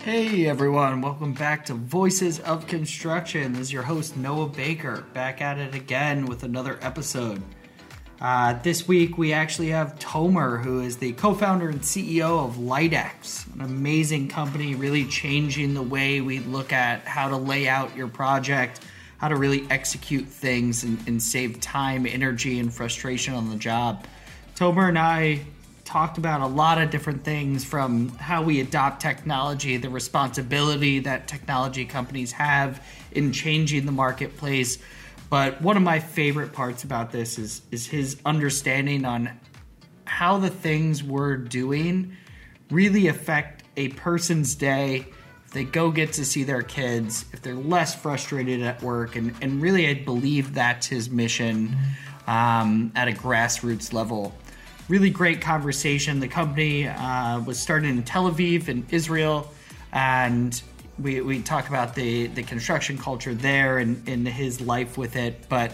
Hey everyone, welcome back to Voices of Construction. This is your host Noah Baker, back at it again with another episode. Uh, this week we actually have Tomer, who is the co founder and CEO of Lightyx, an amazing company really changing the way we look at how to lay out your project, how to really execute things and, and save time, energy, and frustration on the job. Tomer and I talked about a lot of different things from how we adopt technology, the responsibility that technology companies have in changing the marketplace. But one of my favorite parts about this is is his understanding on how the things we're doing really affect a person's day if they go get to see their kids, if they're less frustrated at work, and, and really I believe that's his mission um, at a grassroots level really great conversation. The company uh, was started in Tel Aviv in Israel, and we, we talk about the, the construction culture there and, and his life with it. But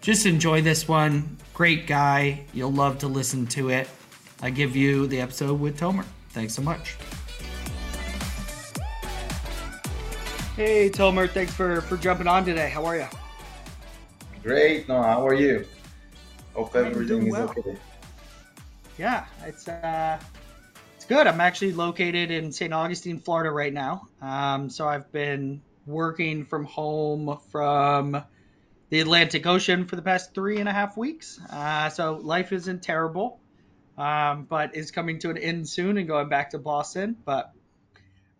just enjoy this one. Great guy. You'll love to listen to it. I give you the episode with Tomer. Thanks so much. Hey, Tomer. Thanks for, for jumping on today. How are you? Great. No, how are you? Hope everything is well. okay yeah, it's uh, it's good. I'm actually located in St. Augustine, Florida, right now. Um, so I've been working from home from the Atlantic Ocean for the past three and a half weeks. Uh, so life isn't terrible, um, but is coming to an end soon and going back to Boston. But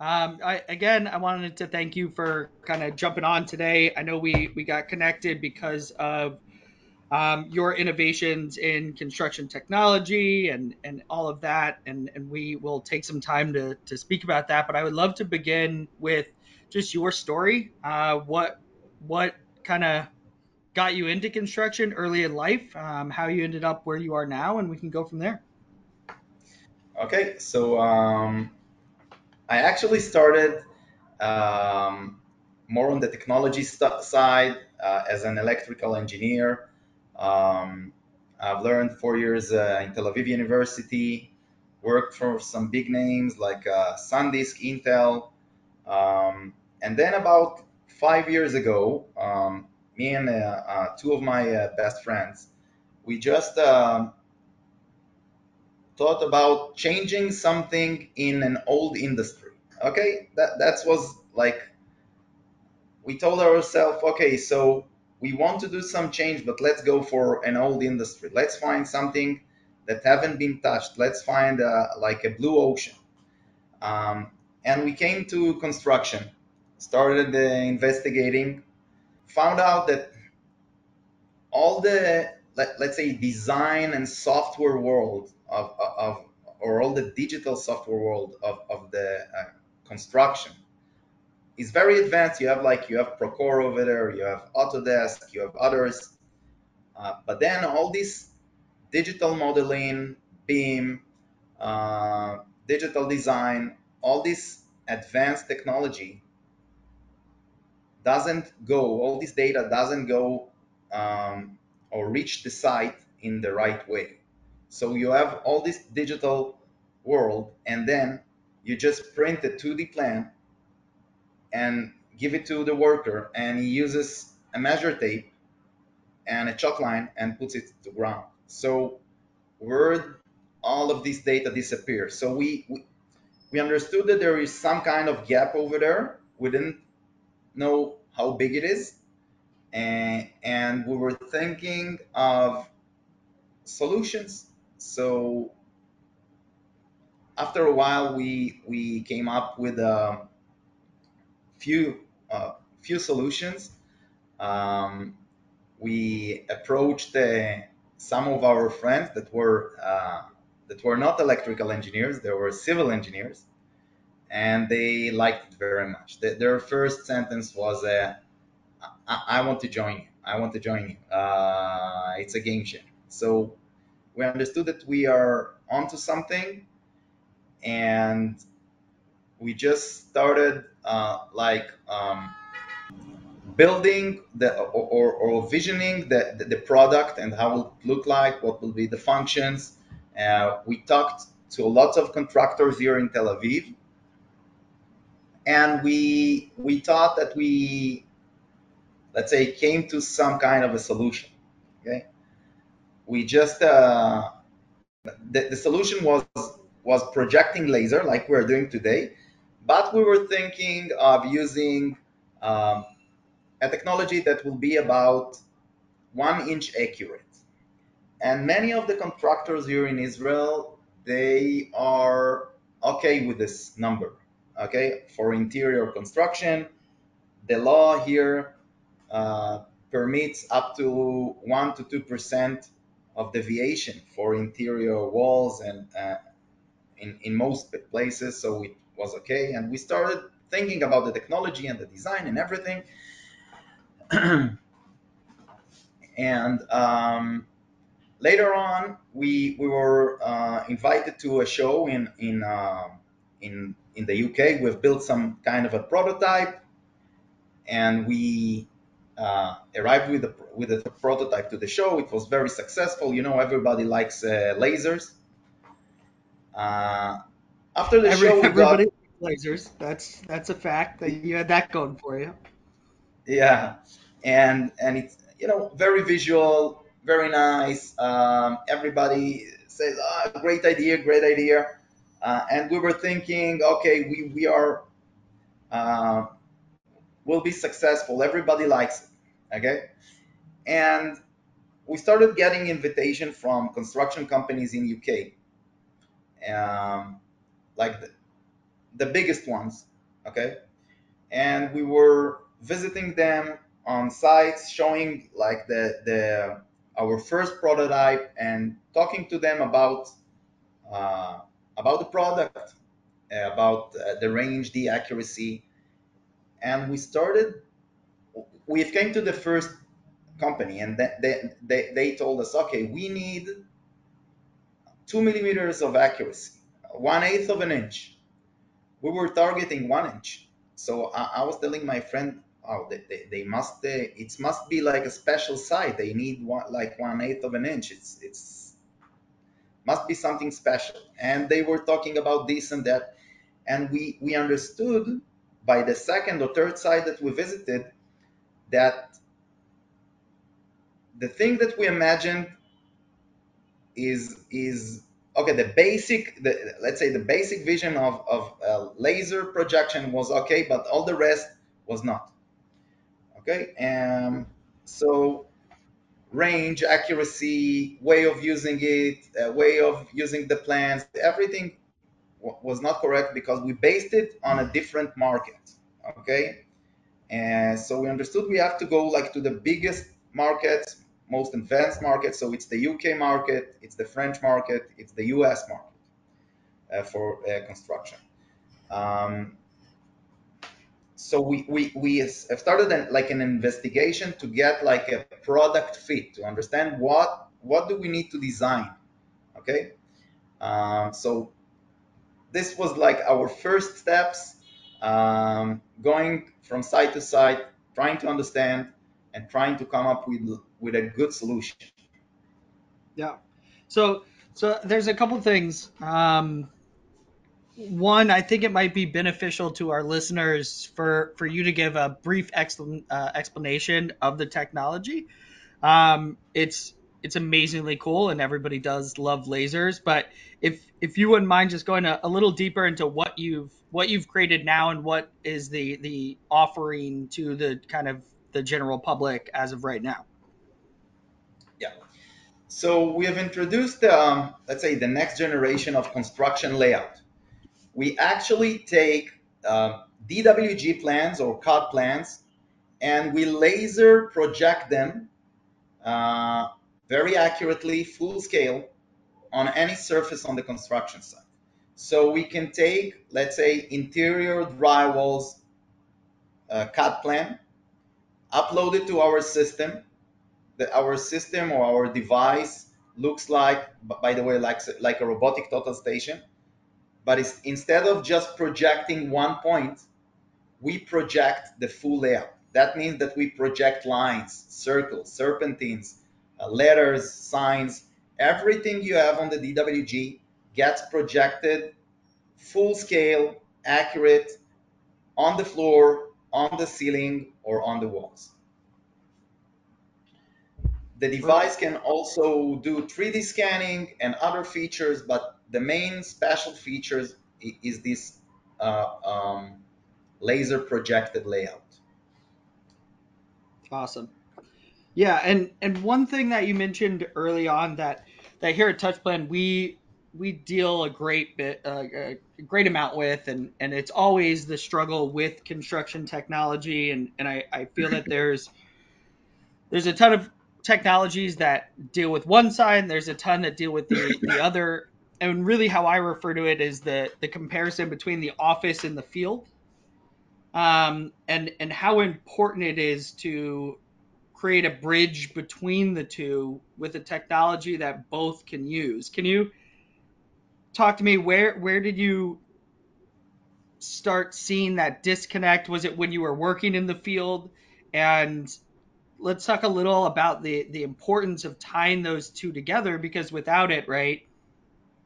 um, I, again, I wanted to thank you for kind of jumping on today. I know we we got connected because of um, your innovations in construction technology and, and all of that. And, and we will take some time to, to speak about that. But I would love to begin with just your story. Uh, what what kind of got you into construction early in life, um, how you ended up where you are now, and we can go from there. Okay, so um, I actually started um, more on the technology st- side uh, as an electrical engineer. Um, I've learned four years uh, in Tel Aviv University, worked for some big names like uh, SanDisk, Intel, um, and then about five years ago, um, me and uh, uh two of my uh, best friends, we just um, thought about changing something in an old industry. Okay, that that was like we told ourselves, okay, so we want to do some change, but let's go for an old industry. Let's find something that haven't been touched. Let's find a, like a blue ocean. Um, and we came to construction, started uh, investigating, found out that all the let, us say design and software world of, of or all the digital software world of, of the uh, construction is very advanced. You have like you have Procore over there, you have Autodesk, you have others. Uh, but then all this digital modeling, BIM, uh, digital design, all this advanced technology doesn't go, all this data doesn't go um, or reach the site in the right way. So you have all this digital world, and then you just print a 2D plan and give it to the worker and he uses a measure tape and a chalk line and puts it to ground. So where all of this data disappears. So we, we we understood that there is some kind of gap over there. We didn't know how big it is. And, and we were thinking of solutions. So after a while, we, we came up with a, few uh, few solutions. Um, we approached uh, some of our friends that were uh, that were not electrical engineers; they were civil engineers, and they liked it very much. The, their first sentence was, uh, I, "I want to join you. I want to join you. Uh, it's a game changer." So we understood that we are onto something, and we just started uh, like um, building the or, or visioning the, the, the, product and how it will look like, what will be the functions. Uh, we talked to lots of contractors here in Tel Aviv, and we we thought that we let's say came to some kind of a solution. Okay, we just uh, the, the solution was was projecting laser like we're doing today, but we were thinking of using um, a technology that will be about one inch accurate. And many of the contractors here in Israel, they are okay with this number. Okay, for interior construction, the law here uh, permits up to one to two percent of deviation for interior walls and uh, in, in most places. So it was okay, and we started thinking about the technology and the design and everything. and um, later on, we we were uh, invited to a show in in uh, in in the UK. We've built some kind of a prototype, and we uh, arrived with a with a prototype to the show. It was very successful. You know, everybody likes uh, lasers. After the Every, show, everybody got lasers. That's that's a fact that you had that going for you. yeah, and and it's you know very visual, very nice. Um, everybody says, "Ah, great idea, great idea," uh, and we were thinking, okay, we we are uh, will be successful. Everybody likes it, okay, and we started getting invitation from construction companies in UK, um, like the, the biggest ones, okay, and we were visiting them on sites, showing like the the our first prototype and talking to them about uh, about the product, uh, about uh, the range, the accuracy, and we started. We came to the first company, and they, they, they, they told us, okay, we need two millimeters of accuracy, one eighth of an inch. We were targeting one inch. So I, I was telling my friend, oh, they, they, they must, uh, it must be like a special site. They need one, like one eighth of an inch. It's, it's, must be something special. And they were talking about this and that. And we, we understood by the second or third site that we visited that the thing that we imagined is is okay the basic the, let's say the basic vision of, of uh, laser projection was okay but all the rest was not. Okay and so range accuracy way of using it uh, way of using the plans everything was not correct because we based it on a different market okay? And so we understood we have to go like to the biggest markets most advanced market. So it's the UK market, it's the French market, it's the US market uh, for uh, construction. Um, so we, we, we have started an, like an investigation to get like a product fit to understand what what do we need to design okay um, so this was like our first steps um, going from site to site trying to understand and trying to come up with with a good solution Yeah. So so there's a couple things. Um, one, I think it might be beneficial to our listeners for for you to give a brief expl- uh, explanation of the technology. Um, it's it's amazingly cool, and everybody does love lasers. But if if you wouldn't mind just going a, a little deeper into what you've what you've created now and what is the the offering to the kind of the general public as of right now. yeah. So we have introduced um, let's say the next generation of construction layout. We actually take uh, dwg plans or cad plans and we laser project them uh, very accurately full scale on any surface on the construction site. So we can take let's say interior drywalls uh, cad plan upload it to our system. That our system or our device looks like by the way like like a robotic total station. But it's, instead of just projecting one point we project the full layout. That means that we project lines circles serpentines uh, letters signs. Everything you have on the dwg gets projected full scale, accurate on the floor, on the ceiling, or on the walls. The device can also do 3D scanning and other features, but the main special features is this uh, um, laser projected layout. Awesome. Yeah, and and one thing that you mentioned early on that that here at TouchPlan we we deal a great bit uh, a great amount with and and it's always the struggle with construction technology and and I, I feel that there's there's a ton of technologies that deal with one side and there's a ton that deal with the, the other and really how I refer to it is the the comparison between the office and the field um, and and how important it is to create a bridge between the two with a technology that both can use. Can you talk to me where where did you start seeing that disconnect? Was it when you were working in the field? And let's talk a little about the the importance of tying those two together because without it, right,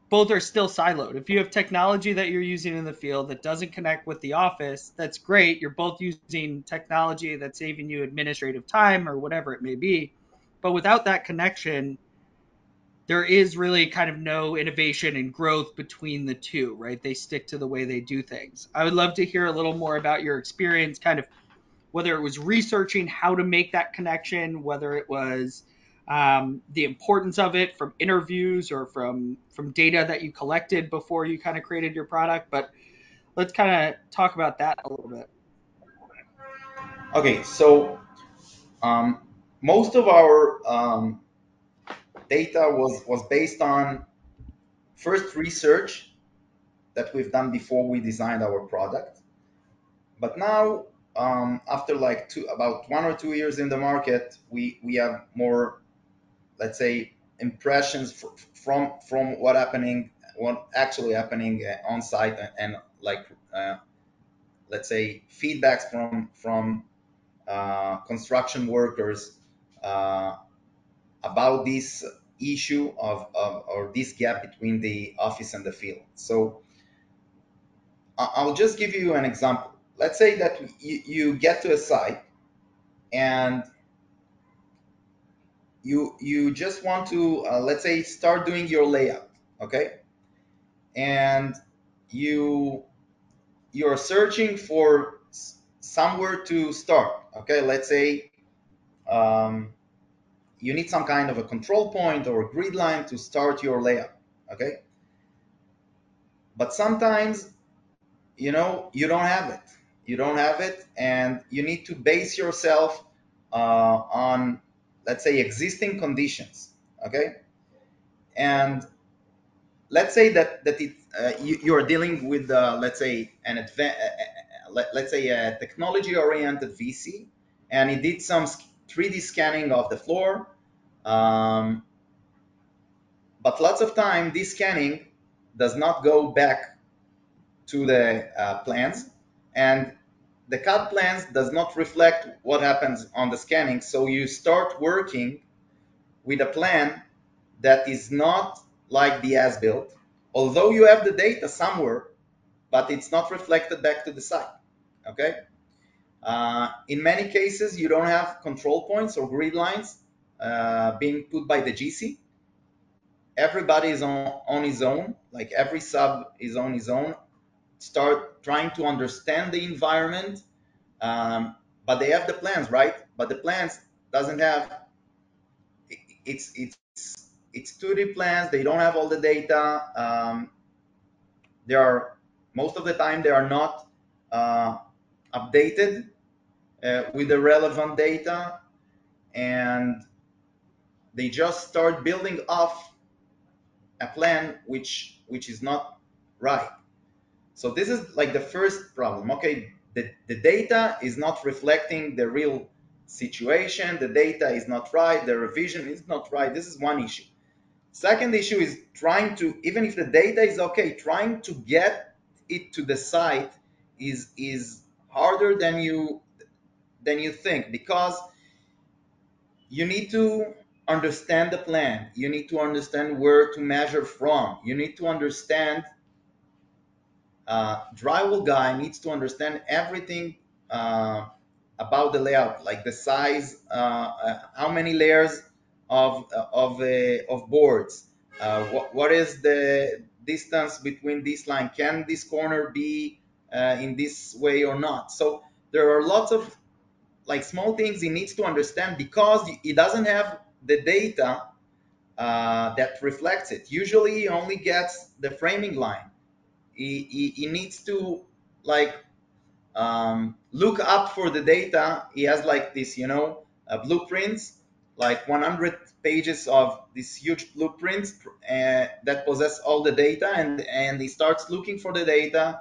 both are still siloed. If you have technology that you're using in the field that doesn't connect with the office, that's great. You're both using technology that's saving you administrative time or whatever it may be. But without that connection, there is really kind of no innovation and growth between the two, right? They stick to the way they do things. I would love to hear a little more about your experience, kind of whether it was researching how to make that connection, whether it was um, the importance of it from interviews or from from data that you collected before you kind of created your product. But let's kind of talk about that a little bit. Okay, so um, most of our um, data was was based on first research that we've done before we designed our product. But now, um, after like two, about one or two years in the market, we we have more let's say impressions from from what happening what actually happening uh, on site and, and like uh, let's say feedbacks from from uh, construction workers uh, about this issue of, of or this gap between the office and the field. So i'll just give you an example. Let's say that you, you get to a site and you you just want to uh, let's say start doing your layout okay? And you you're searching for somewhere to start okay? Let's say um, you need some kind of a control point or a grid line to start your layout okay? But sometimes you know you don't have it. You don't have it and you need to base yourself uh, on let's say existing conditions okay? And let's say that that it uh, you, you, are dealing with uh, let's say an adva- uh, uh, let, let's say a technology oriented GC and it did some 3d scanning of the floor um, but lots of time this scanning does not go back to the uh, plans and the CAD plans does not reflect what happens on the scanning. So you start working with a plan that is not like the as-built, although you have the data somewhere, but it's not reflected back to the site. Okay. Uh, in many cases, you don't have control points or grid lines uh, being put by the GC. Everybody is on, on his own, like every sub is on his own start trying to understand the environment. Um, but they have the plans, right? But the plans doesn't have it's it's it's 2D plans. They don't have all the data. Um, they are most of the time they are not uh, updated uh, with the relevant data, and they just start building off a plan which which is not right. So this is like the first problem. Okay, the, the data is not reflecting the real situation. The data is not right. The revision is not right. This is one issue. Second issue is trying to, even if the data is okay, trying to get it to the site is is harder than you than you think because you need to understand the plan. You need to understand where to measure from. You need to understand. Uh, drywall guy needs to understand everything uh, about the layout, like the size, uh, uh how many layers of of uh, of boards. Uh, what what is the distance between this line? Can this corner be in this way or not? So there are lots of like small things he needs to understand because he doesn't have the data uh, that reflects it. Usually, he only gets the framing line. He, he, he needs to like um, look up for the data. He has like this, you know, uh, blueprints, like 100 pages of these huge blueprints uh, that possess all the data, and and he starts looking for the data.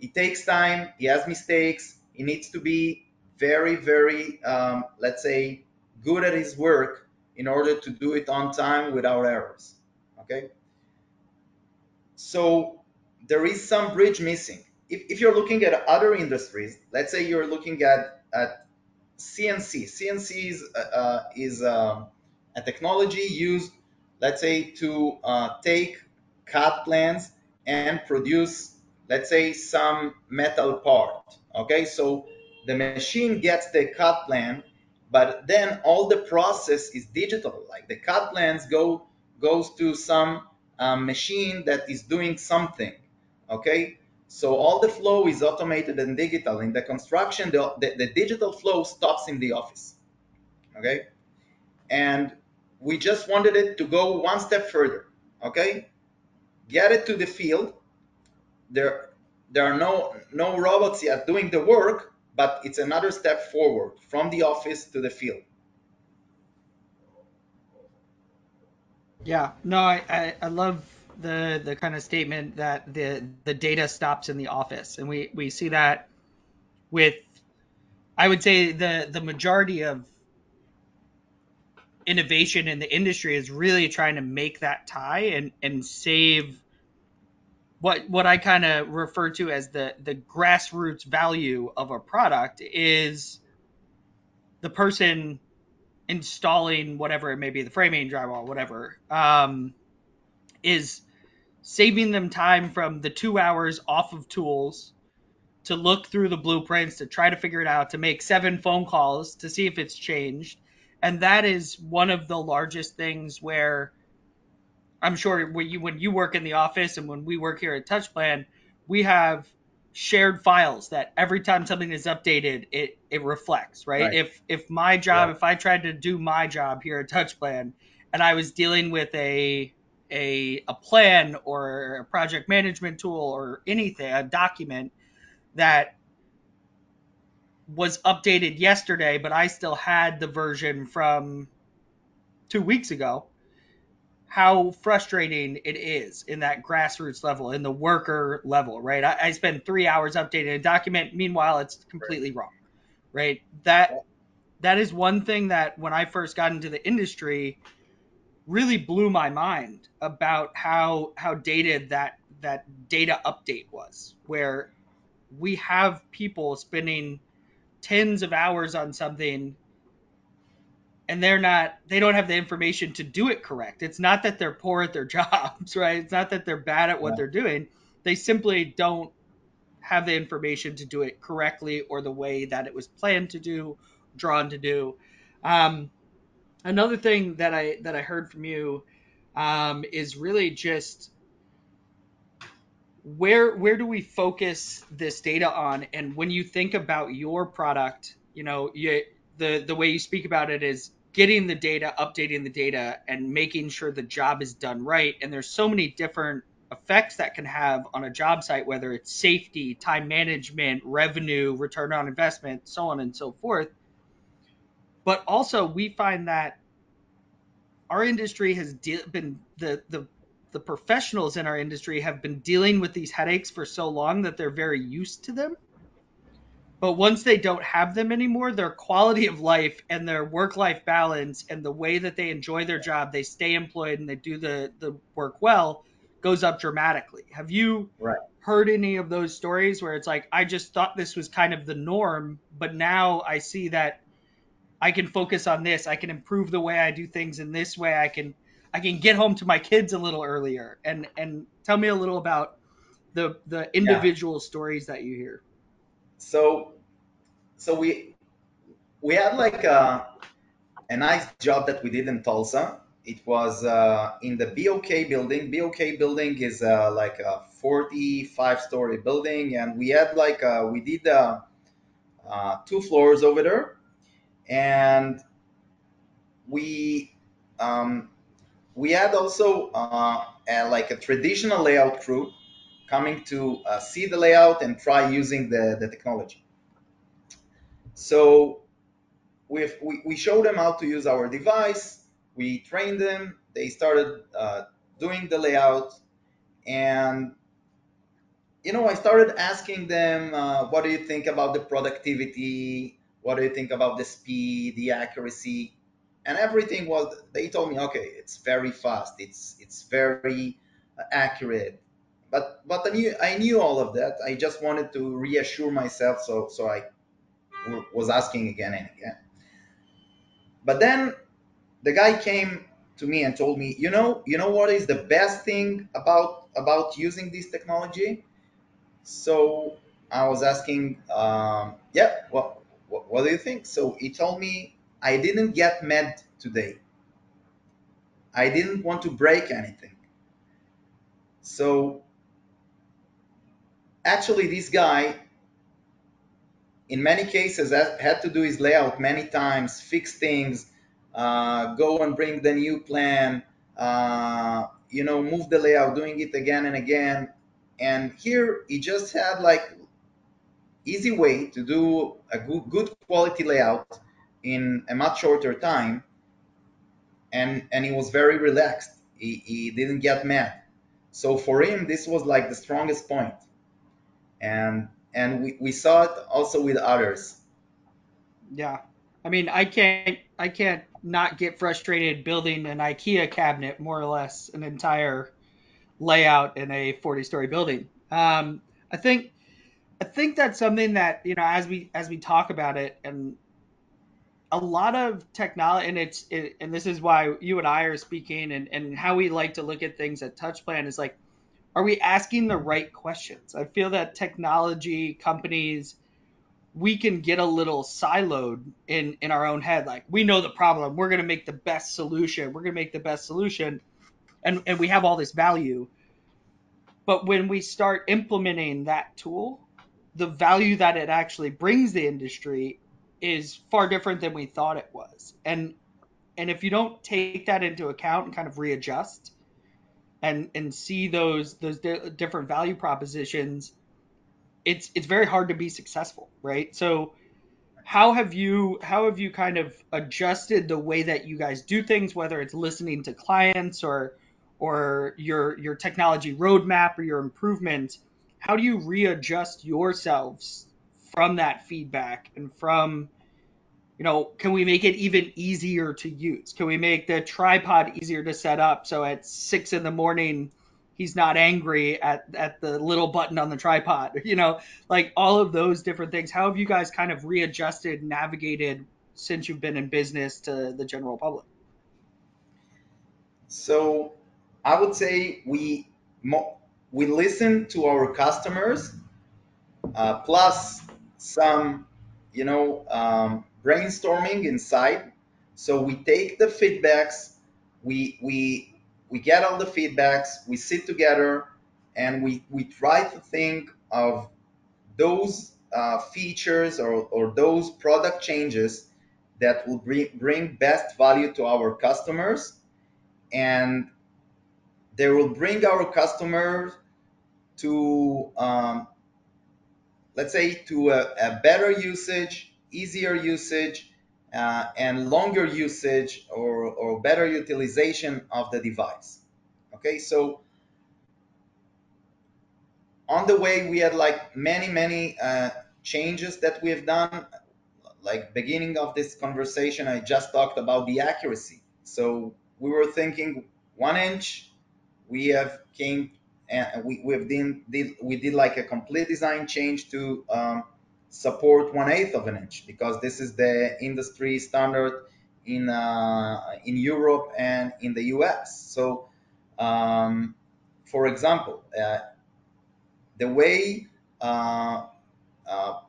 It takes time. He has mistakes. He needs to be very, very, um, let's say, good at his work in order to do it on time without errors. Okay. So there is some bridge missing. If, if you're looking at other industries, let's say you're looking at, at CNC. CNC is, uh, uh, is um, a technology used, let's say, to uh, take cut plans and produce, let's say, some metal part. Okay, so the machine gets the cut plan but then all the process is digital like the cut plans go goes to some um, machine that is doing something okay? So all the flow is automated and digital. In the construction the, the, the digital flow stops in the office okay? And we just wanted it to go one step further okay? Get it to the field. There there are no no robots yet doing the work but it's another step forward from the office to the field. Yeah, no, I, I, I love the the kind of statement that the the data stops in the office, and we we see that with, I would say the the majority of innovation in the industry is really trying to make that tie and and save what what I kind of refer to as the the grassroots value of a product is the person installing whatever it may be, the framing, drywall, whatever, um, is saving them time from the two hours off of tools to look through the blueprints to try to figure it out to make seven phone calls to see if it's changed. And that is one of the largest things where I'm sure when you when you work in the office and when we work here at TouchPlan, we have shared files that every time something is updated, it it reflects, right? right. If if my job, if I tried to do my job here at TouchPlan and I was dealing with a a a plan or a project management tool or anything, a document that was updated yesterday, but I still had the version from two weeks ago how frustrating it is in that grassroots level, in the worker level, right? I, I spend three hours updating a document. Meanwhile, it's completely wrong, right? That that is one thing that when I first got into the industry really blew my mind about how how dated that that data update was, where we have people spending tens of hours on something and they're not they don't have the information to do it correct. It's not that they're poor at their jobs right? It's not that they're bad at what yeah. they're doing. They simply don't have the information to do it correctly or the way that it was planned to do drawn to do. Um, another thing that i that i heard from you um, is really just where where do we focus this data on? And when you think about your product you know you the the way you speak about it is getting the data, updating the data, and making sure the job is done right. And there's so many different effects that can have on a job site, whether it's safety, time management, revenue, return on investment, so on and so forth. But also, we find that our industry has de- been the the the professionals in our industry have been dealing with these headaches for so long that they're very used to them but once they don't have them anymore, their quality of life and their work life balance and the way that they enjoy their job, they stay employed and they do the, the work well goes up dramatically. Have you right. heard any of those stories where it's like, I just thought this was kind of the norm, but now I see that I can focus on this. I can improve the way I do things in this way. I can I can get home to my kids a little earlier. And and tell me a little about the the individual yeah. stories that you hear. So so we we had like a a nice job that we did in Tulsa. It was uh, in the BOK building. BOK building is uh, like a 45 story building, and we had like uh, we did uh, uh, two floors over there, and we um, we had also uh, a, like a traditional layout crew coming to uh, see the layout and try using the, the technology. So we we, showed them how to use our device. We trained them. They started uh, doing the layout. And, you know, I started asking them, uh, what do you think about the productivity? What do you think about the speed, the accuracy? And everything was, they told me, okay, it's very fast. It's, it's very accurate but but I knew I knew all of that. I just wanted to reassure myself, so so I was asking again and again. But then the guy came to me and told me, you know, you know what is the best thing about about using this technology? So I was asking, um, yeah, what, what what do you think? So he told me I didn't get mad today. I didn't want to break anything. So actually, this guy in many cases had to do his layout many times, fix things, uh, go and bring the new plan, uh, you know, move the layout, doing it again and again. And here he just had like easy way to do a good, good quality layout in a much shorter time. And, and he was very relaxed. He, he didn't get mad. So for him, this was like the strongest point. And and we, we saw it also with others. Yeah. I mean i can't i can't not get frustrated building an ikea cabinet more or less an entire layout in a 40 story building. Um, i think i think that's something that you know as we as we talk about it and a lot of technology and it's it, and this is why you and i are speaking and and how we like to look at things at touchplan is like are we asking the right questions? I feel that technology companies we can get a little siloed in in our own head. Like we know the problem. We're going to make the best solution. We're going to make the best solution and and we have all this value. But when we start implementing that tool the value that it actually brings the industry is far different than we thought it was. And and if you don't take that into account and kind of readjust and and see those those di- different value propositions it's it's very hard to be successful right? So how have you how have you kind of adjusted the way that you guys do things whether it's listening to clients or or your your technology roadmap or your improvement how do you readjust yourselves from that feedback and from you know, can we make it even easier to use? Can we make the tripod easier to set up so at six in the morning he's not angry at at the little button on the tripod? You know, like all of those different things. How have you guys kind of readjusted, navigated since you've been in business to the general public? So I would say we we listen to our customers, uh, plus some, you know. Um, brainstorming inside. So we take the feedbacks, we we we get all the feedbacks, we sit together, and we we try to think of those uh, features or, or those product changes that will bring, bring best value to our customers and they will bring our customers to um, let's say to a, a better usage easier usage uh, and longer usage or, or better utilization of the device. Okay, so on the way we had like many many uh, changes that we have done. Like beginning of this conversation, I just talked about the accuracy. So we were thinking one inch. We have came and we we've did, did we did like a complete design change to um, support one eighth of an inch because this is the industry standard in uh, in Europe and in the US. So, um, for example, uh, the way uh, uh,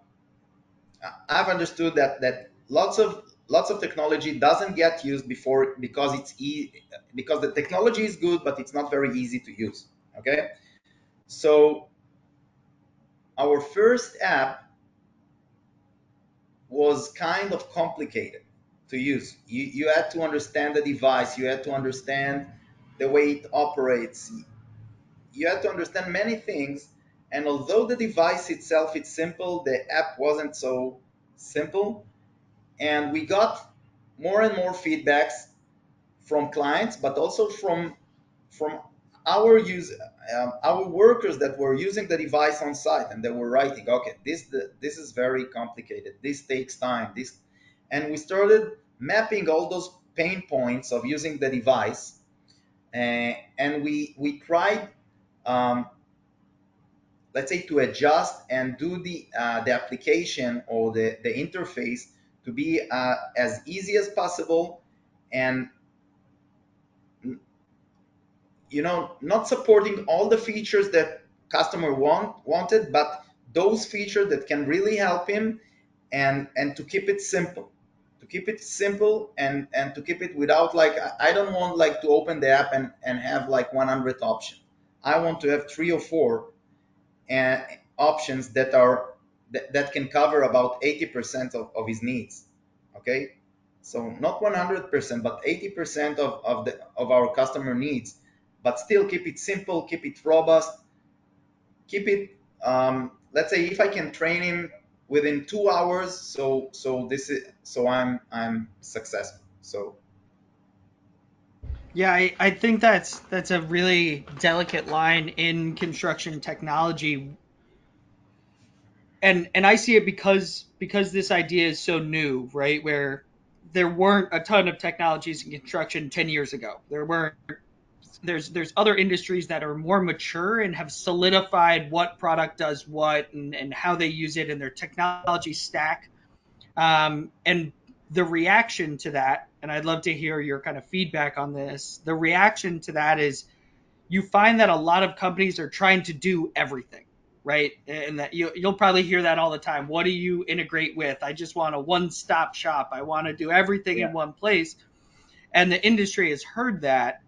I've understood that that lots of lots of technology doesn't get used before because it's e- because the technology is good, but it's not very easy to use. Okay, so our first app was kind of complicated to use. You, you had to understand the device, you had to understand the way it operates, you had to understand many things. And although the device itself is simple, the app wasn't so simple. And we got more and more feedbacks from clients, but also from from our use um, our workers that were using the device on site and they were writing okay this this is very complicated. This takes time. This and we started mapping all those pain points of using the device uh, and we we tried um, let's say to adjust and do the uh, the application or the, the interface to be uh, as easy as possible and you know not supporting all the features that customer want wanted but those features that can really help him and and to keep it simple. To keep it simple and and to keep it without like i don't want like to open the app and and have like 100 options. I want to have three or four and uh, options that are that, that can cover about 80% of, of his needs okay? So not 100% but 80% of, of the of our customer needs but still keep it simple, keep it robust, keep it. Um, let's say if I can train him within two hours, so so this is so I'm I'm successful. So yeah, I, I think that's that's a really delicate line in construction technology. And and I see it because because this idea is so new, right? Where there weren't a ton of technologies in construction 10 years ago. There weren't there's there's other industries that are more mature and have solidified what product does what and, and how they use it in their technology stack. Um, and the reaction to that, and I'd love to hear your kind of feedback on this. The reaction to that is you find that a lot of companies are trying to do everything, right? And that you, you'll probably hear that all the time. What do you integrate with? I just want a one-stop shop. I want to do everything yeah. in one place. And the industry has heard that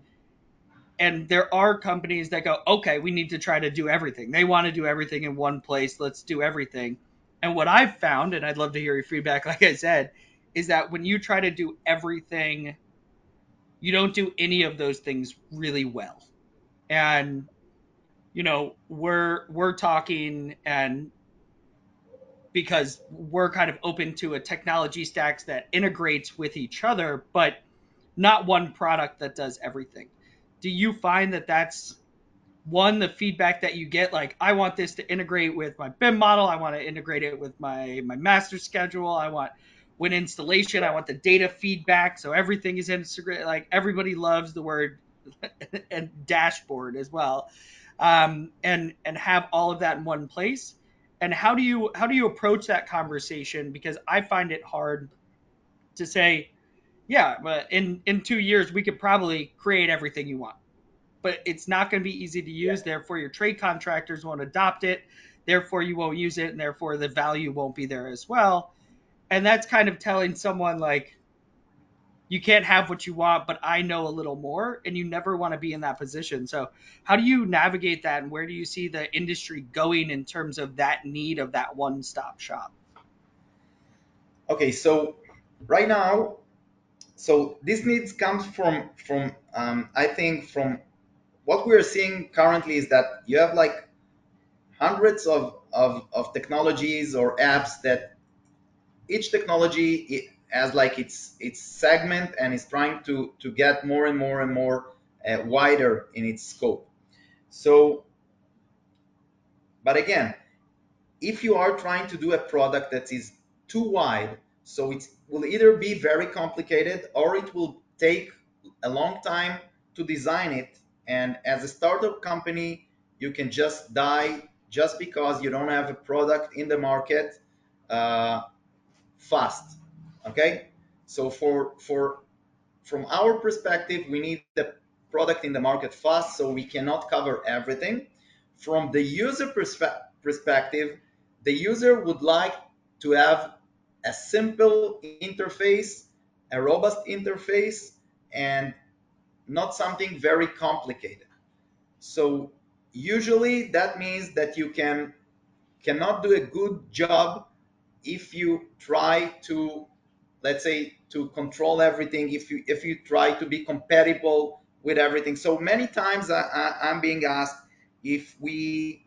and there are companies that go, okay, we need to try to do everything. They want to do everything in one place. Let's do everything. And what I've found, and I'd love to hear your feedback, like I said, is that when you try to do everything, you don't do any of those things really well. And you know, we're we're talking and because we're kind of open to a technology stacks that integrates with each other, but not one product that does everything do you find that that's one the feedback that you get like i want this to integrate with my bim model i want to integrate it with my my master schedule i want when installation i want the data feedback so everything is integrated like everybody loves the word and dashboard as well. Um, and and have all of that in one place. And how do you how do you approach that conversation? Because i find it hard to say yeah, but in in two years we could probably create everything you want, but it's not going to be easy to use. Yeah. Therefore, your trade contractors won't adopt it. Therefore, you won't use it, and therefore the value won't be there as well. And that's kind of telling someone like, you can't have what you want, but I know a little more, and you never want to be in that position. So, how do you navigate that, and where do you see the industry going in terms of that need of that one-stop shop? Okay, so right now so this needs comes from from um, I think from what we're seeing currently is that you have like hundreds of, of, of technologies or apps that each technology has like its its segment and is trying to to get more and more and more uh, wider in its scope. So, but again, if you are trying to do a product that is too wide, so it will either be very complicated or it will take a long time to design it. And as a startup company, you can just die just because you don't have a product in the market uh, fast. Okay, so for for from our perspective, we need the product in the market fast, so we cannot cover everything. From the user perspe- perspective, the user would like to have a simple interface, a robust interface, and not something very complicated. So usually that means that you can cannot do a good job if you try to let's say to control everything if you if you try to be compatible with everything so many times I, i'm being asked if we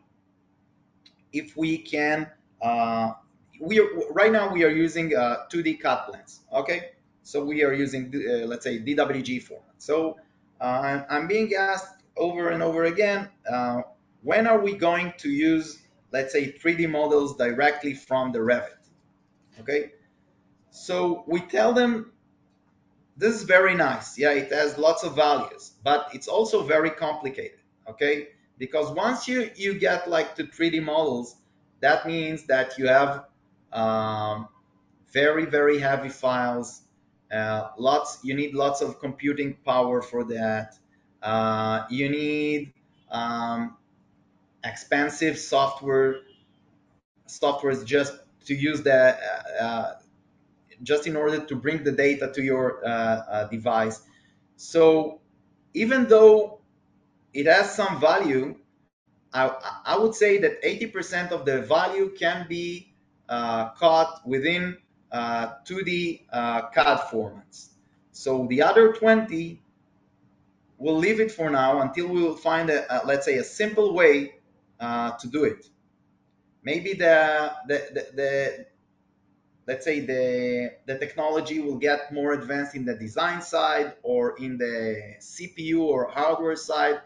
if we can uh, we are, right now we are using uh, 2d CAD plans okay? So we are using uh, let's say dwg format. So uh, i'm being asked over and over again uh, when are we going to use let's say 3d models directly from the revit okay? So we tell them this is very nice yeah it has lots of values but it's also very complicated okay? Because once you you get like to 3d models that means that you have um, very very heavy files uh, lots you need lots of computing power for that uh, you need um, expensive software softwares just to use the uh, uh, just in order to bring the data to your uh, uh, device. So even though it has some value, I, I would say that 80% of the value can be caught within 2D CAD formats. So the other 20 we'll leave it for now until we will find a, a let's say a simple way uh, to do it maybe the, the, the, the let's say the the technology will get more advanced in the design side or in the cpu or hardware side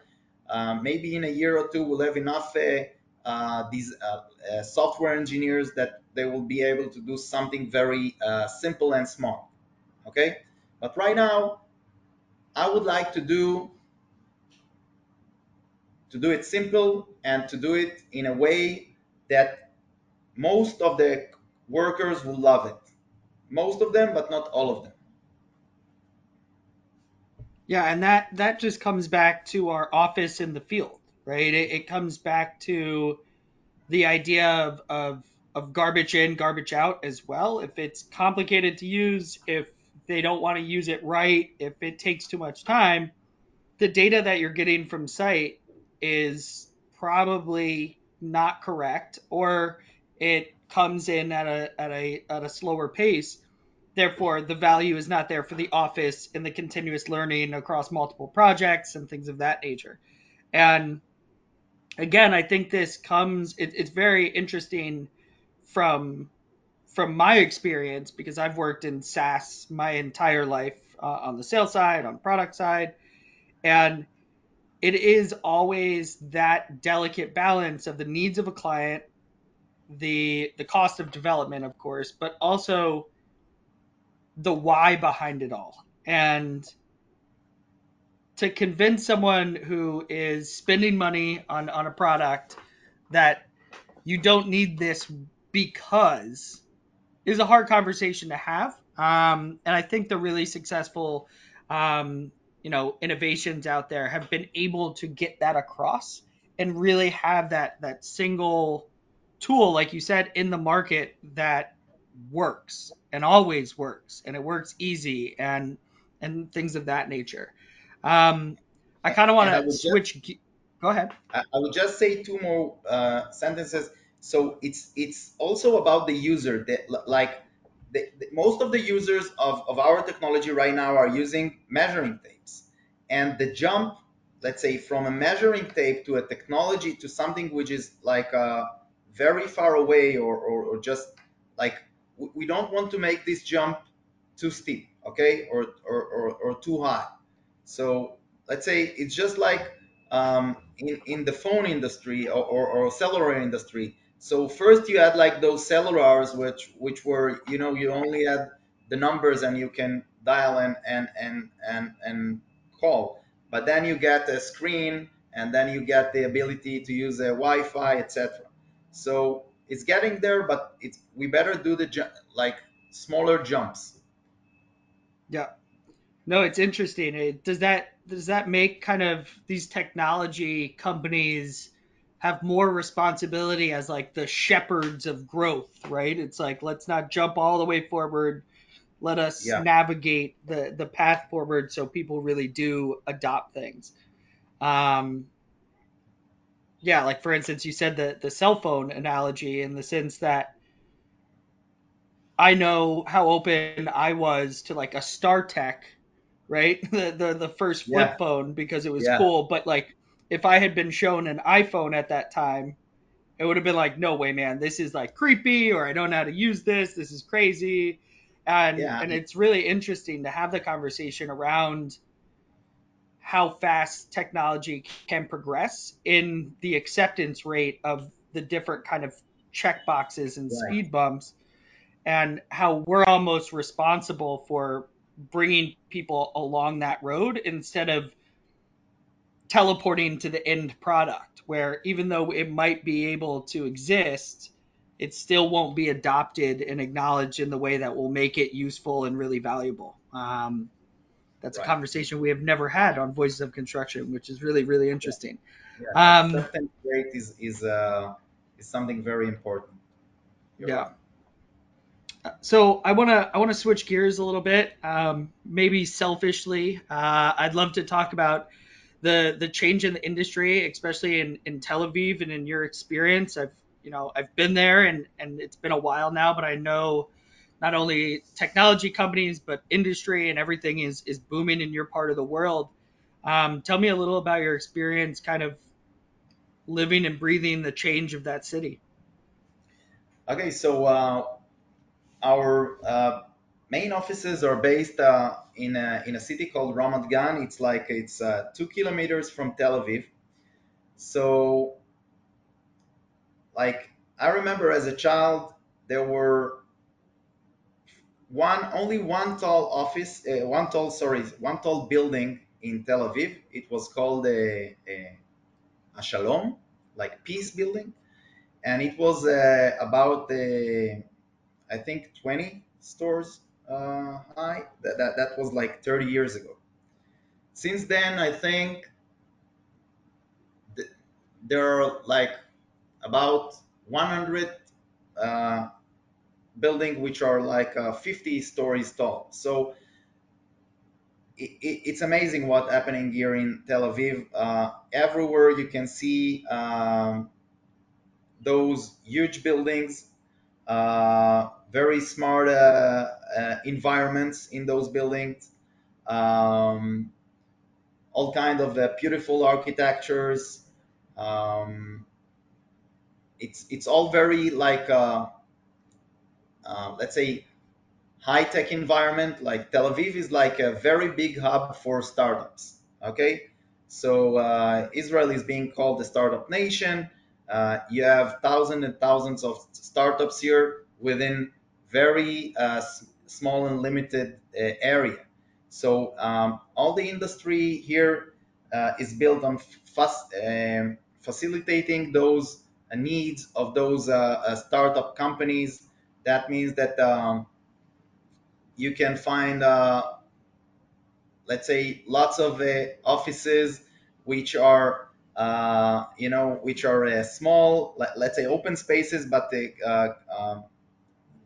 um, maybe in a year or two we'll have enough uh, uh, these uh, uh software engineers that they will be able to do something very uh, simple and small okay? But right now i would like to do to do it simple and to do it in a way that most of the workers will love it. Most of them, but not all of them. Yeah, and that that just comes back to our office in the field, right? It, it comes back to the idea of, of of garbage in, garbage out as well. If it's complicated to use, if they don't want to use it right, if it takes too much time, the data that you're getting from site is probably not correct or it comes in at a at a at a slower pace therefore the value is not there for the office and the continuous learning across multiple projects and things of that nature and again i think this comes it, it's very interesting from from my experience because i've worked in saas my entire life uh, on the sales side on product side and it is always that delicate balance of the needs of a client the the cost of development of course but also the why behind it all. And to convince someone who is spending money on, on a product that you don't need this because is a hard conversation to have. Um, and I think the really successful, um, you know, innovations out there have been able to get that across and really have that that single tool, like you said, in the market that works and always works and it works easy and and things of that nature. Um, I kind of want to switch. Just, go ahead. I, I would just say two more uh, sentences. So it's it's also about the user that like the, the, most of the users of, of our technology right now are using measuring tapes, and the jump, let's say, from a measuring tape to a technology to something which is like uh, very far away or, or, or just like we don't want to make this jump too steep, okay, or, or, or, or too high. So let's say it's just like um, in, in the phone industry or, or, or, cellular industry. So first you had like those cellulars, which which were you know you only had the numbers and you can dial and and and and, and call. But then you get a screen and then you get the ability to use a Wi-Fi, etc. So it's getting there, but it's we better do the like smaller jumps. Yeah. No, it's interesting. It, does that does that make kind of these technology companies have more responsibility as like the shepherds of growth, right? It's like let's not jump all the way forward. Let us Yeah. navigate the the path forward so people really do adopt things. Um, yeah, like for instance, you said the the cell phone analogy in the sense that I know how open I was to like a StarTAC, right? The the, the first flip Yeah. phone because it was Yeah. cool. But like if I had been shown an iPhone at that time, it would have been like, no way, man, this is like creepy, or I don't know how to use this. This is crazy. And Yeah. and it's really interesting to have the conversation around how fast technology can progress in the acceptance rate of the different kind of check boxes and Right. speed bumps and how we're almost responsible for bringing people along that road instead of teleporting to the end product where even though it might be able to exist it still won't be adopted and acknowledged in the way that will make it useful and really valuable um, that's Right. a conversation we have never had on voices of construction which is really really interesting Yeah, Um, acceptance rate is is uh, is something very important. You're Yeah. right. So I want to I want to switch gears a little bit. Um, maybe selfishly, uh, I'd love to talk about the the change in the industry, especially in, in Tel Aviv and in your experience. I've you know I've been there and and it's been a while now, but I know not only technology companies but industry and everything is is booming in your part of the world. Um, tell me a little about your experience, kind of living and breathing the change of that city. Okay, so uh, our uh, main offices are based uh, in a, in a city called Ramat Gan. It's like it's uh, two kilometers from Tel Aviv. So, like I remember as a child, there were one only one tall office, uh, one tall sorry, one tall building in Tel Aviv. It was called a, a, a Shalom, like peace building, and it was uh, about uh, I think 20 stores uh, high. That, that that was like 30 years ago. Since then, I think th- there are like about 100 uh, buildings which are like uh, 50 stories tall. So it, it, it's amazing what's happening here in Tel Aviv. Uh, everywhere you can see um, those huge buildings, uh, very smart uh, uh, environments in those buildings, um, all kind of uh, beautiful architectures. Um, it's it's all very like uh, uh, let's say high tech environment. Like Tel Aviv is like a very big hub for startups. Okay, so uh, Israel is being called the startup nation. You have thousands and thousands of startups here within very uh, small and limited uh, area. So um, all the industry here uh, is built on fast, um, facilitating those needs of those startup companies. That means that um, you can find let's say lots of uh, offices which are uh, you know which are uh, small let, let's say open spaces but they um,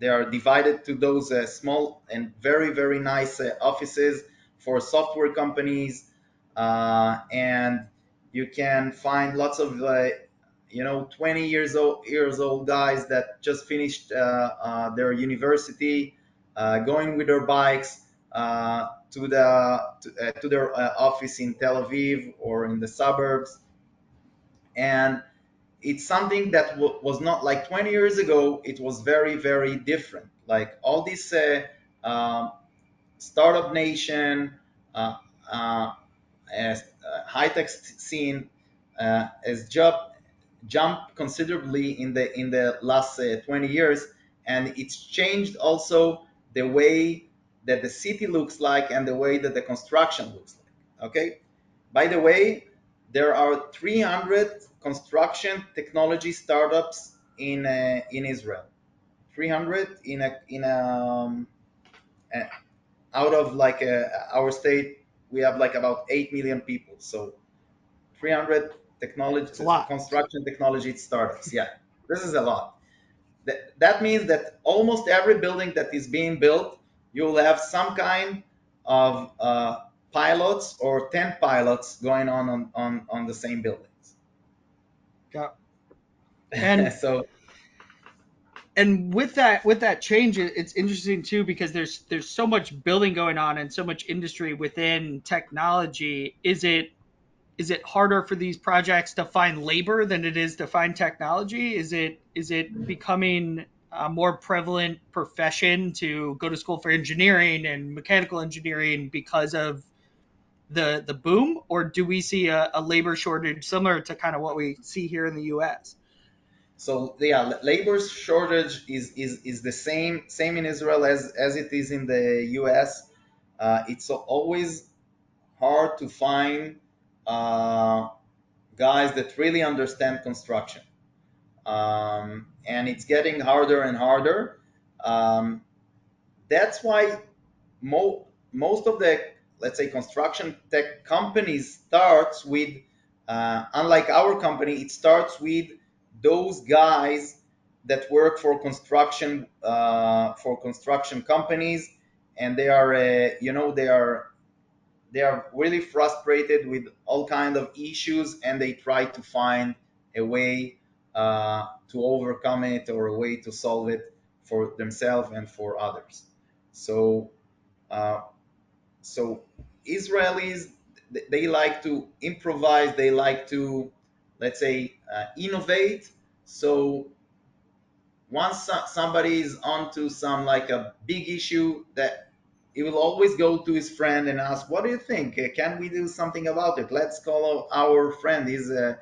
they are divided to those uh, small and very very nice uh, offices for software companies uh, and you can find lots of you know 20 years old years old guys that just finished their university going with their bikes uh, to the to, uh, to their uh, office in Tel Aviv or in the suburbs. And it's something that w- was not like 20 years ago it was very very different. Like all this uh, um, startup nation uh, uh, as uh, high-tech scene uh, has jumped jumped considerably in the in the last uh, 20 years and it's changed also the way that the city looks like and the way that the construction looks like okay? By the way there are 300 construction technology startups in uh, in Israel. 300 in a in a um, uh, out of like uh, our state we have like about 8 million people. So 300 technology construction technology startups. Yeah, this is a lot. That, that means that almost every building that is being built, you'll have some kind of uh, pilots or 10 pilots going on on, on, on the same buildings. Yeah. And so and with that with that change it's interesting too because there's there's so much building going on and so much industry within technology is it is it harder for these projects to find labor than it is to find technology is it is it becoming a more prevalent profession to go to school for engineering and mechanical engineering because of the the boom or do we see a, a labor shortage similar to kind of what we see here in the US so yeah, labor shortage is, is, is the same same in Israel as, as it is in the US. Uh, it's always hard to find uh, guys that really understand construction, um, and it's getting harder and harder. Um, that's why mo- most of the let's say construction tech companies starts with uh, unlike our company, it starts with those guys that work for construction uh, for construction companies. And they are uh, you know they are they are really frustrated with all kind of issues and they try to find a way uh, to overcome it or a way to solve it for themselves and for others. So uh, so israelis they like to improvise they like to let's say, uh, innovate. So once somebody is onto some like a big issue that he will always go to his friend and ask, "What do you think? Uh, can we do something about it? Let's call our friend. He's a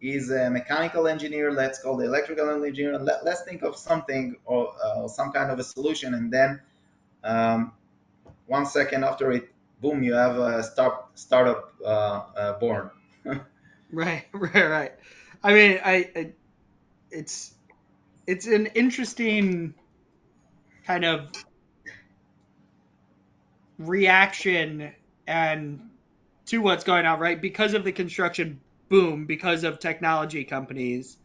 he's a mechanical engineer. Let's call the electrical engineer. Let, us think of something or uh, some kind of a solution." And then um, one second after it, boom, you have a start startup uh, uh born. Right, right, right. I mean, I, I it's it's an interesting kind of reaction and to what's going on, right? Because of the construction boom, because of technology companies,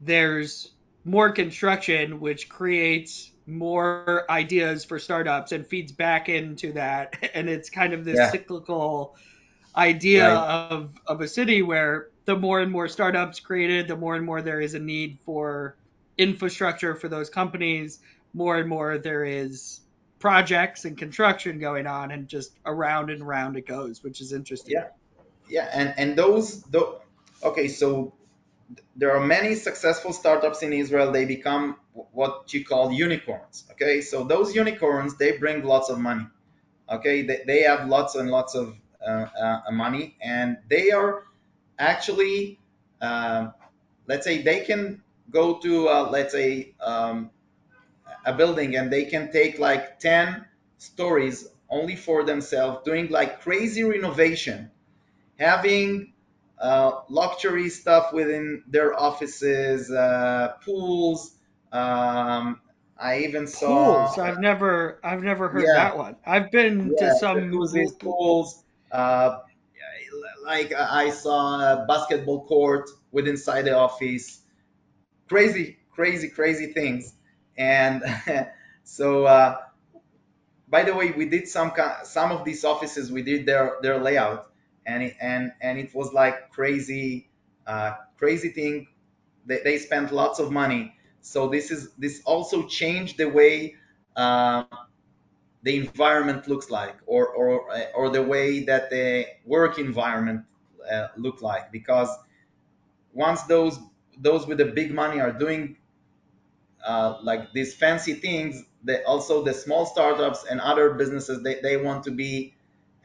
there's more construction, which creates more ideas for startups and feeds back into that. And it's kind of this yeah. cyclical idea right. of, of a city where the more and more startups created, the more and more there is a need for infrastructure for those companies, more and more there is projects and construction going on and just around and around it goes, which is interesting. Yeah. Yeah, and and those, those okay, so there are many successful startups in Israel. They become what you call unicorns. Okay, so those unicorns they bring lots of money. Okay, they, they have lots and lots of uh, uh, money, and they are actually, um, let's say, they can go to, uh, let's say, um, a building and they can take like 10 stories only for themselves, doing like crazy renovation, having uh, luxury stuff within their offices, uh, pools. Um, I even saw pools. I've never, I've never heard yeah, that one. I've been yeah, to some pools. Uh, like I saw a basketball court with inside the office. Crazy, crazy, crazy things. And so, uh, by the way, we did some some of these offices. We did their their layout, and it, and and it was like crazy, uh, crazy thing. They, they spent lots of money. So this is this also changed the way uh, the environment looks like or, or, or the way that the work environment uh, look like because once those those with the big money are doing uh, like these fancy things that also the small startups and other businesses they, they want to be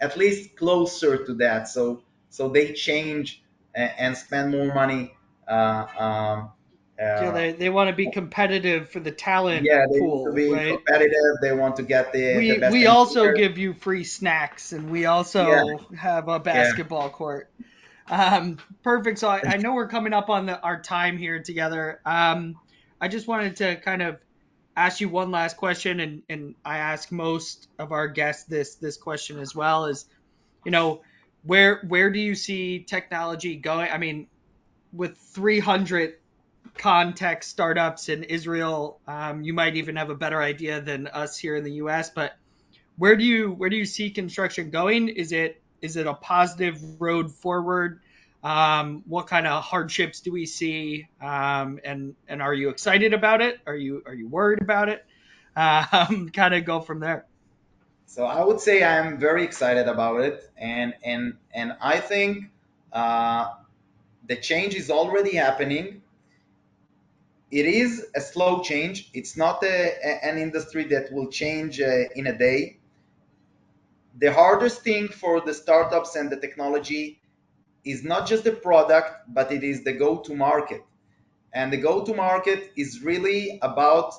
at least closer to that so so they change and, and spend more money uh, um, yeah, they, they want to be competitive for the talent yeah, they pool, want to be right? competitive. They want to get the. We the we also give you free snacks, and we also yeah. have a basketball yeah. court. Um, perfect. So I, I, know we're coming up on the, our time here together. Um, I just wanted to kind of ask you one last question, and, and I ask most of our guests this this question as well. Is you know where where do you see technology going? I mean, with 300 contech startups in Israel, um, you might even have a better idea than us here in the U.S. But where do you where do you see construction going? Is it is it a positive road forward? Um, what kind of hardships do we see? Um, and and are you excited about it? Are you are you worried about it? Um, kind of go from there. So I would say I'm very excited about it, and and and I think uh, the change is already happening. It is a slow change. It's not a, an industry that will change uh, in a day. The hardest thing for the startups and the technology is not just the product, but it is the go-to market. And the go-to market is really about,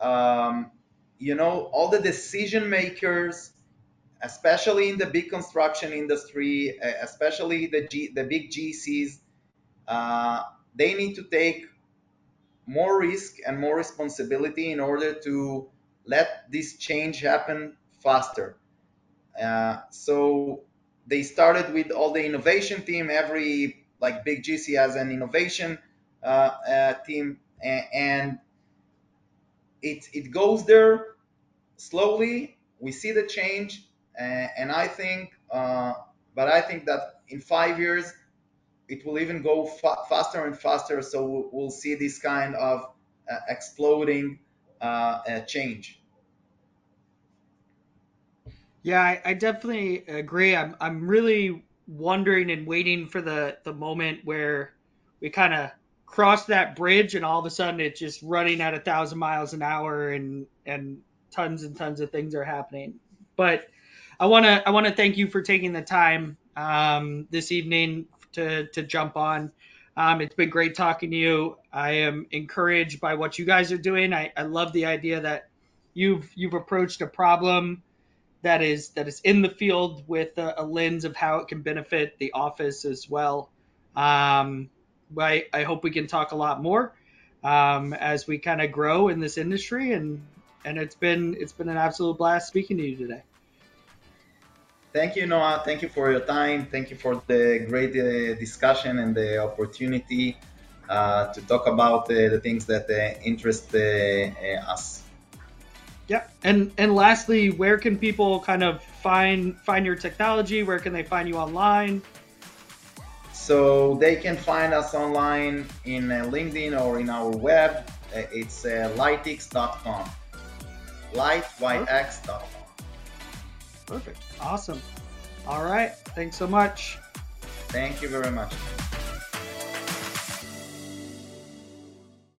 um, you know, all the decision makers, especially in the big construction industry, especially the G, the big GCs, uh, they need to take more risk and more responsibility in order to let this change happen faster. Uh, so they started with all the innovation team. Every like big GC has an innovation uh, uh, team, and, it it goes there slowly. We see the change, and, I think, uh, but I think that in five years it will even go fa- faster and faster. So we'll, we'll, see this kind of uh, exploding uh, change. Yeah, I, I definitely agree. I'm I'm really wondering and waiting for the the moment where we kind of cross that bridge and all of a sudden it's just running at a thousand miles an hour and and tons and tons of things are happening. But I want to I want to thank you for taking the time um, this evening to to jump on. Um, it's been great talking to you. I am encouraged by what you guys are doing. I, I love the idea that you've you've approached a problem that is that is in the field with a, a lens of how it can benefit the office as well. Um, I, I hope we can talk a lot more um, as we kind of grow in this industry, and and it's been it's been an absolute blast speaking to you today. Thank you, Noah. Thank you for your time. Thank you for the great uh, discussion and the opportunity uh, to talk about uh, the things that uh, interest uh, uh, us. Yeah, and and lastly, where can people kind of find find your technology? Where can they find you online? So they can find us online in uh, LinkedIn or in our web. Uh, it's uh, lightx.com. Lightyx.com. Perfect. Awesome. All right. Thanks so much. Thank you very much.